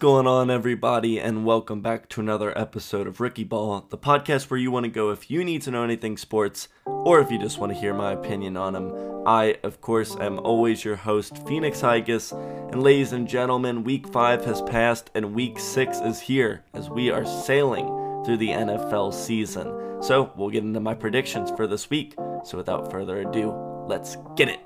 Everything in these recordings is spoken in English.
Going on, everybody, and welcome back to another episode of Rookie Ball, the podcast where you want to go if you need to know anything sports or if you just want to hear my opinion on them. I, of course, am always your host, Phoenix Higas, and ladies and gentlemen, week 5 has passed and week 6 is here as we are sailing through the NFL season. So, we'll get into my predictions for this week. So, without further ado, let's get it.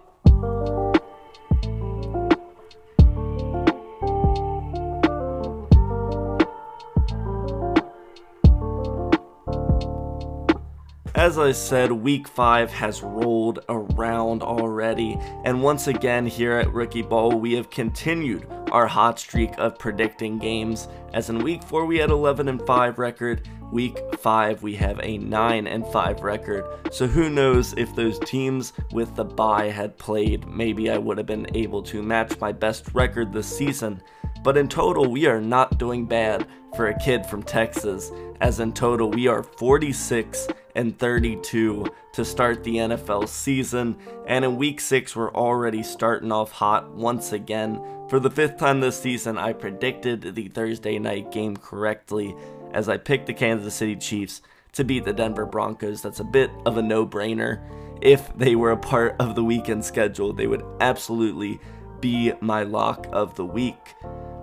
As I said, week 5 has rolled around already, and once again here at Rookie Ball, we have continued our hot streak of predicting games. As in week 4 we had 11 and 5 record, week 5 we have a 9 and 5 record. So who knows if those teams with the bye had played, maybe I would have been able to match my best record this season. But in total, we are not doing bad for a kid from Texas, as in total, we are 46 and 32 to start the NFL season. And in week 6, we're already starting off hot once again. For the fifth time this season, I predicted the Thursday night game correctly as I picked the Kansas City Chiefs to beat the Denver Broncos. That's a bit of a no brainer. If they were a part of the weekend schedule, they would absolutely be my lock of the week.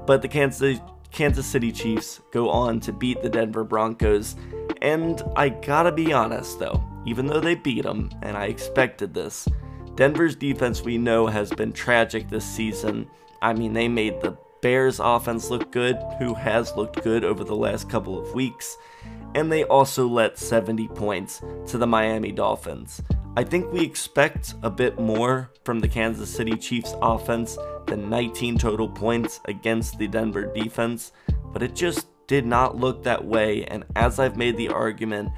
But the Kansas Kansas City Chiefs go on to beat the Denver Broncos and I gotta be honest though, even though they beat them, and I expected this, Denver's defense we know has been tragic this season. I mean, they made the Bears offense look good, who has looked good over the last couple of weeks, and they also let 70 points to the Miami Dolphins. I think we expect a bit more from the Kansas City Chiefs offense than 19 total points against the Denver defense, but it just did not look that way. And as I've made the argument,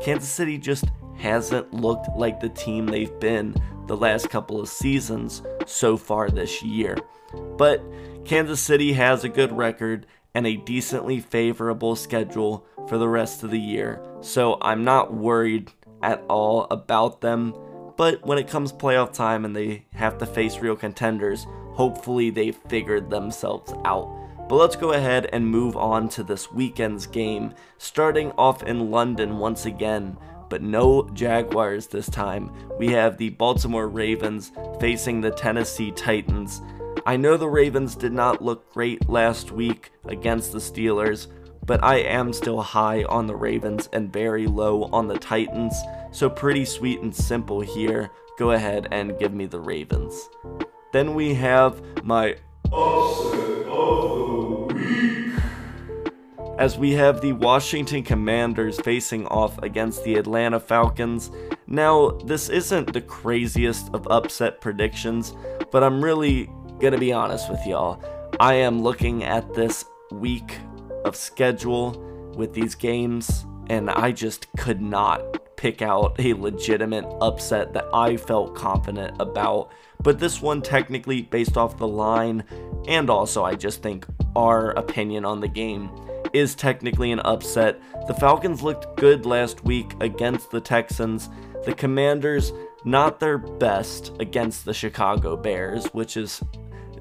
Kansas City just hasn't looked like the team they've been the last couple of seasons so far this year. But Kansas City has a good record and a decently favorable schedule for the rest of the year, so I'm not worried at all about them. But when it comes playoff time and they have to face real contenders, hopefully they've figured themselves out. But let's go ahead and move on to this weekend's game, starting off in London once again. But no Jaguars this time. We have the Baltimore Ravens facing the Tennessee Titans. I know the Ravens did not look great last week against the Steelers, but I am still high on the Ravens and very low on the Titans, so pretty sweet and simple here. Go ahead and give me the Ravens. Then we have my of the as we have the Washington Commanders facing off against the Atlanta Falcons. Now, this isn't the craziest of upset predictions, but I'm really gonna be honest with y'all. I am looking at this week of schedule with these games, and I just could not pick out a legitimate upset that I felt confident about. But this one, technically, based off the line, and also I just think our opinion on the game is technically an upset. The Falcons looked good last week against the Texans. The Commanders not their best against the Chicago Bears, which is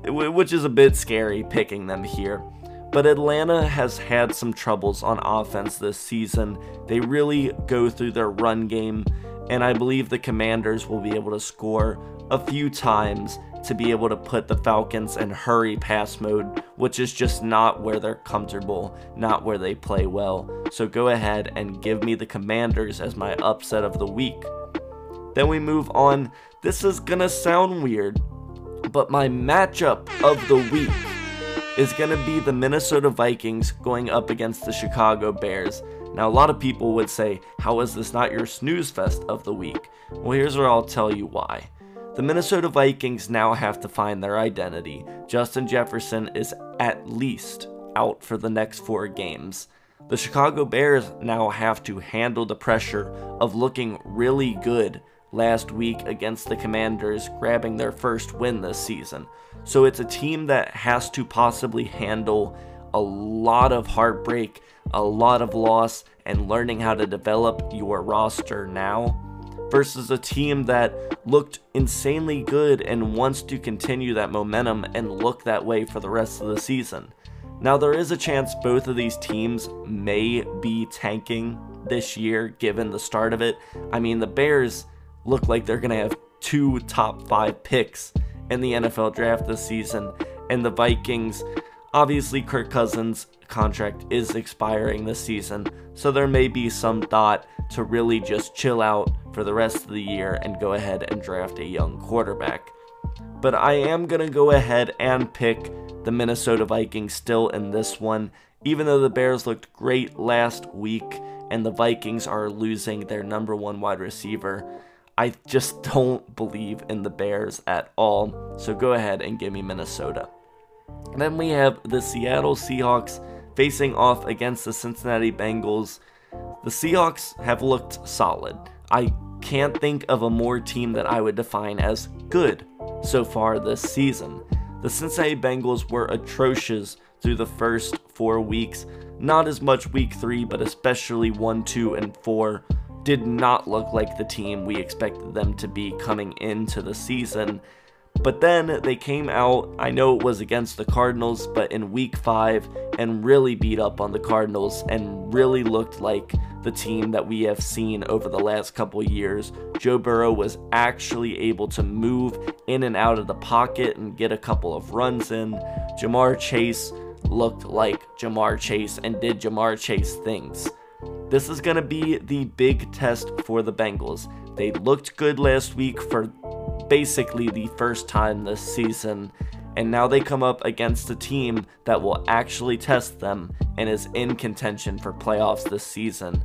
which is a bit scary picking them here. But Atlanta has had some troubles on offense this season. They really go through their run game, and I believe the Commanders will be able to score a few times to be able to put the Falcons in hurry pass mode, which is just not where they're comfortable, not where they play well. So go ahead and give me the Commanders as my upset of the week. Then we move on. This is gonna sound weird, but my matchup of the week is gonna be the Minnesota Vikings going up against the Chicago Bears. Now, a lot of people would say, How is this not your snooze fest of the week? Well, here's where I'll tell you why. The Minnesota Vikings now have to find their identity. Justin Jefferson is at least out for the next four games. The Chicago Bears now have to handle the pressure of looking really good last week against the Commanders, grabbing their first win this season. So it's a team that has to possibly handle a lot of heartbreak, a lot of loss, and learning how to develop your roster now versus a team that looked insanely good and wants to continue that momentum and look that way for the rest of the season. Now, there is a chance both of these teams may be tanking this year given the start of it. I mean, the Bears look like they're going to have two top five picks in the NFL draft this season, and the Vikings, obviously, Kirk Cousins' contract is expiring this season, so there may be some thought to really just chill out for the rest of the year and go ahead and draft a young quarterback. But I am going to go ahead and pick the Minnesota Vikings still in this one, even though the Bears looked great last week and the Vikings are losing their number one wide receiver. I just don't believe in the Bears at all. So go ahead and give me Minnesota. Then we have the Seattle Seahawks facing off against the Cincinnati Bengals. The Seahawks have looked solid. I can't think of a more team that I would define as good so far this season. The Cincinnati Bengals were atrocious through the first four weeks. Not as much week three, but especially one, two, and four did not look like the team we expected them to be coming into the season. But then they came out, I know it was against the Cardinals, but in week five, and really beat up on the Cardinals and really looked like the team that we have seen over the last couple years. Joe Burrow was actually able to move in and out of the pocket and get a couple of runs in. Ja'Marr Chase looked like Ja'Marr Chase and did Ja'Marr Chase things. This is going to be the big test for the Bengals. They looked good last week for basically the first time this season, and now they come up against a team that will actually test them and is in contention for playoffs this season.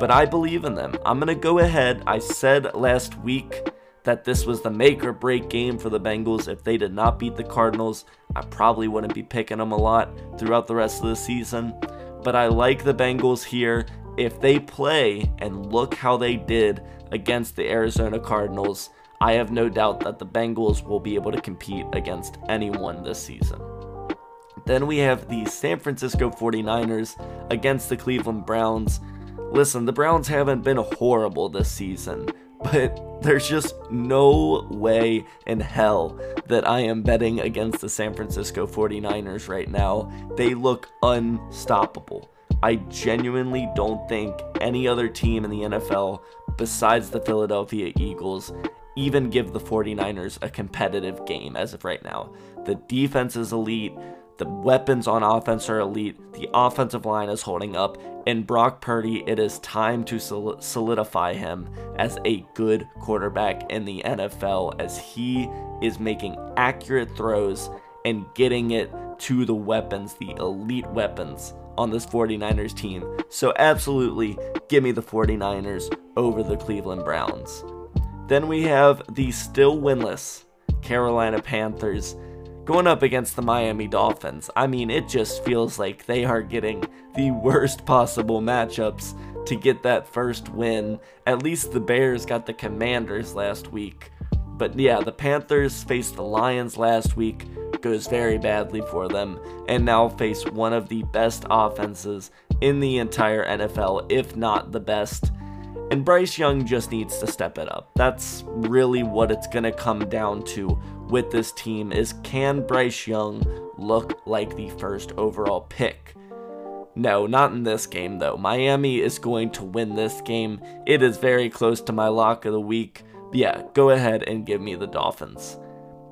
But I believe in them. I'm going to go ahead. I said last week that this was the make or break game for the Bengals. If they did not beat the Cardinals, I probably wouldn't be picking them a lot throughout the rest of the season. But I like the Bengals here. If they play and look how they did against the Arizona Cardinals, I have no doubt that the Bengals will be able to compete against anyone this season. Then we have the San Francisco 49ers against the Cleveland Browns. Listen, the Browns haven't been horrible this season, but there's just no way in hell that I am betting against the San Francisco 49ers right now. They look unstoppable. I genuinely don't think any other team in the NFL besides the Philadelphia Eagles even give the 49ers a competitive game as of right now. The defense is elite. The weapons on offense are elite. The offensive line is holding up. And Brock Purdy, it is time to solidify him as a good quarterback in the NFL as he is making accurate throws and getting it to the weapons, the elite weapons on this 49ers team. So, absolutely, give me the 49ers over the Cleveland Browns. Then we have the still winless Carolina Panthers going up against the Miami Dolphins. I mean, it just feels like they are getting the worst possible matchups to get that first win. At least the Bears got the Commanders last week. But yeah, the Panthers faced the Lions last week, goes very badly for them, and now face one of the best offenses in the entire NFL, if not the best. And Bryce Young just needs to step it up. That's really what it's going to come down to with this team is can Bryce Young look like the first overall pick? No, not in this game though. Miami is going to win this game. It is very close to my lock of the week. But yeah, go ahead and give me the Dolphins.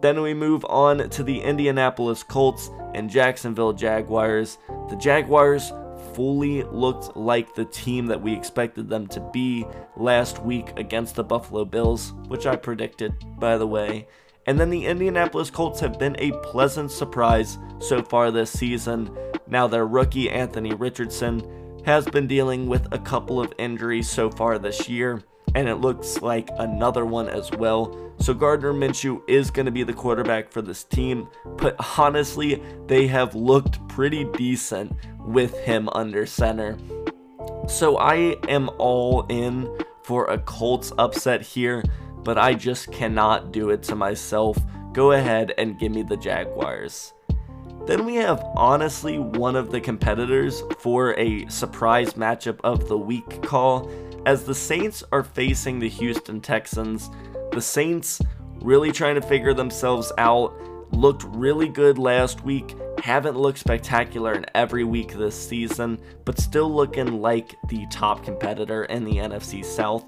Then we move on to the Indianapolis Colts and Jacksonville Jaguars. The Jaguars fully looked like the team that we expected them to be last week against the Buffalo Bills, which I predicted, by the way. And then the Indianapolis Colts have been a pleasant surprise so far this season. Now, their rookie Anthony Richardson has been dealing with a couple of injuries so far this year, and it looks like another one as well. So Gardner Minshew is going to be the quarterback for this team, but honestly, they have looked pretty decent with him under center. So I am all in for a Colts upset here, but I just cannot do it to myself. Go ahead and give me the Jaguars. Then we have honestly one of the competitors for a surprise matchup of the week call, as the Saints are facing the Houston Texans. The Saints really trying to figure themselves out. looked really good last week, haven't looked spectacular in every week this season, but still looking like the top competitor in the NFC South.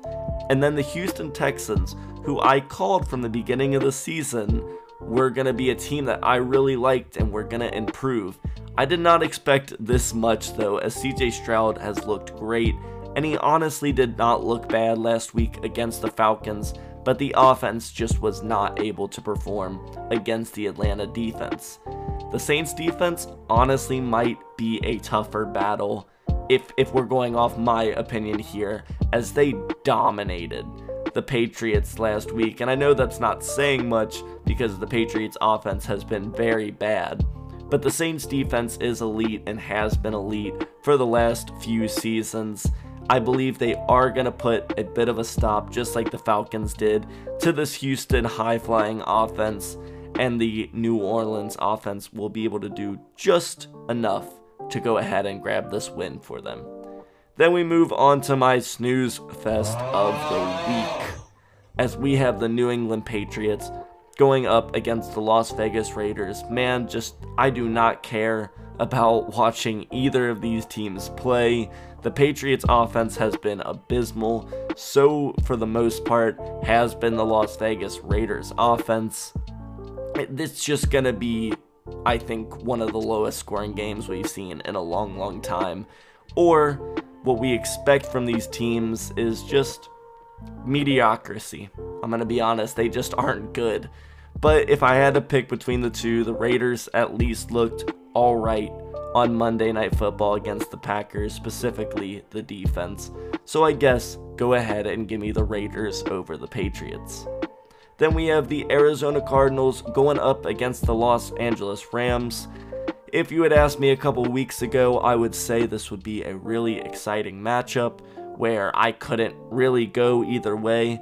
And then the Houston Texans, who I called from the beginning of the season, were going to be a team that I really liked and were going to improve. I did not expect this much though, as CJ Stroud has looked great, and he honestly did not look bad last week against the Falcons, but the offense just was not able to perform against the Atlanta defense. The Saints defense honestly might be a tougher battle if if we're going off my opinion here as they dominated the Patriots last week and I know that's not saying much because the Patriots offense has been very bad but the Saints defense is elite and has been elite for the last few seasons I believe they are going to put a bit of a stop, just like the Falcons did, to this Houston high flying offense, and the New Orleans offense will be able to do just enough to go ahead and grab this win for them. Then we move on to my snooze fest of the week, as we have the New England Patriots going up against the Las Vegas Raiders. Man, just I do not care about watching either of these teams play. The Patriots offense has been abysmal, so for the most part has been the Las Vegas Raiders offense. It's just going to be I think one of the lowest scoring games we've seen in a long long time. Or what we expect from these teams is just mediocrity. I'm going to be honest, they just aren't good. But if I had to pick between the two, the Raiders at least looked alright on Monday Night Football against the Packers, specifically the defense. So I guess go ahead and give me the Raiders over the Patriots. Then we have the Arizona Cardinals going up against the Los Angeles Rams. If you had asked me a couple weeks ago, I would say this would be a really exciting matchup where I couldn't really go either way.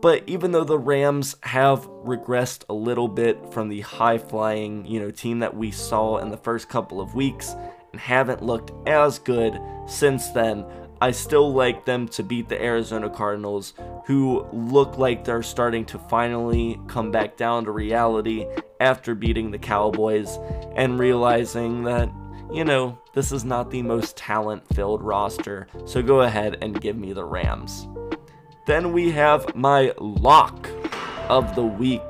But even though the Rams have regressed a little bit from the high flying, you know, team that we saw in the first couple of weeks and haven't looked as good since then, I still like them to beat the Arizona Cardinals, who look like they're starting to finally come back down to reality after beating the Cowboys and realizing that, you know, this is not the most talent filled roster. So go ahead and give me the Rams. Then we have my lock of the week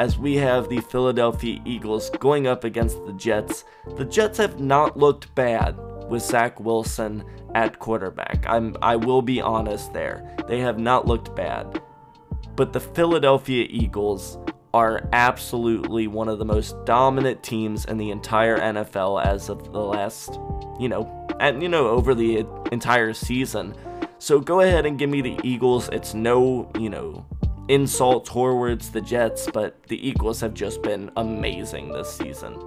as we have the Philadelphia Eagles going up against the Jets. The Jets have not looked bad with Zach Wilson at quarterback. I'm I will be honest there. They have not looked bad. But the Philadelphia Eagles are absolutely one of the most dominant teams in the entire NFL as of the last, you know, and you know over the entire season. So go ahead and give me the Eagles. It's no, you know, insult towards the Jets, but the Eagles have just been amazing this season.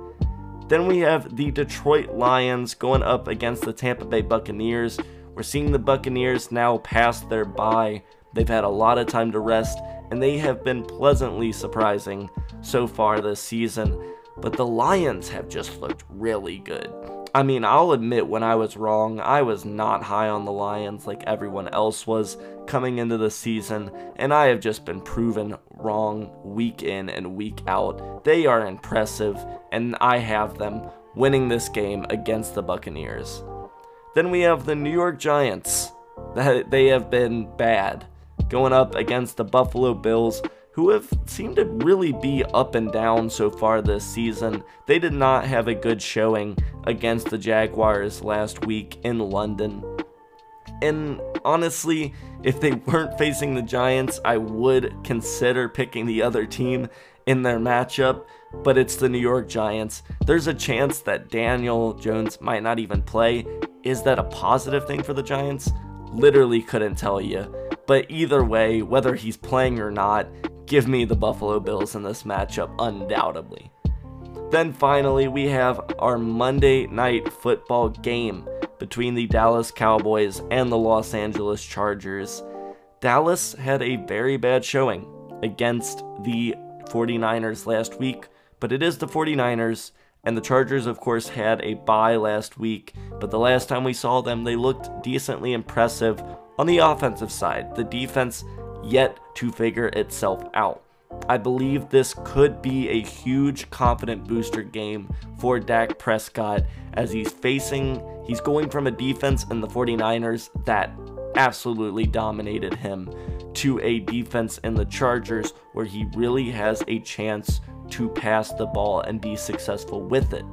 Then we have the Detroit Lions going up against the Tampa Bay Buccaneers. We're seeing the Buccaneers now pass their bye. They've had a lot of time to rest, and they have been pleasantly surprising so far this season. But the Lions have just looked really good. I mean, I'll admit when I was wrong, I was not high on the Lions like everyone else was coming into the season, and I have just been proven wrong week in and week out. They are impressive, and I have them winning this game against the Buccaneers. Then we have the New York Giants. They have been bad, going up against the Buffalo Bills, who have seemed to really be up and down so far this season. They did not have a good showing against the Jaguars last week in London. And honestly, if they weren't facing the Giants, I would consider picking the other team in their matchup, but it's the New York Giants. There's a chance that Daniel Jones might not even play. Is that a positive thing for the Giants? Literally couldn't tell you. But either way, whether he's playing or not, Give me the Buffalo Bills in this matchup, undoubtedly. Then finally, we have our Monday night football game between the Dallas Cowboys and the Los Angeles Chargers. Dallas had a very bad showing against the 49ers last week, but it is the 49ers, and the Chargers, of course, had a bye last week, but the last time we saw them, they looked decently impressive on the offensive side. The defense yet to figure itself out. I believe this could be a huge confident booster game for Dak Prescott as he's facing, he's going from a defense in the 49ers that absolutely dominated him to a defense in the Chargers where he really has a chance to pass the ball and be successful with it.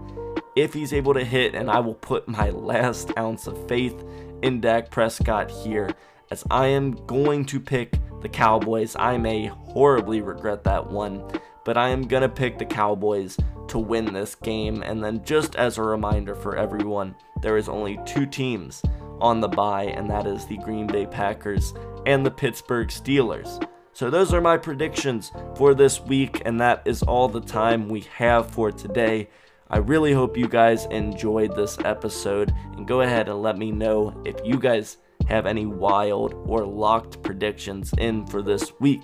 If he's able to hit, and I will put my last ounce of faith in Dak Prescott here, as I am going to pick the Cowboys. I may horribly regret that one, but I am going to pick the Cowboys to win this game. And then, just as a reminder for everyone, there is only two teams on the bye, and that is the Green Bay Packers and the Pittsburgh Steelers. So, those are my predictions for this week, and that is all the time we have for today. I really hope you guys enjoyed this episode, and go ahead and let me know if you guys have any wild or locked predictions in for this week.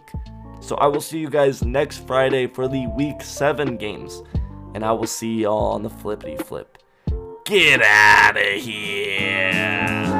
So I will see you guys next Friday for the week 7 games, and I will see y'all on the flippity flip. Get out of here!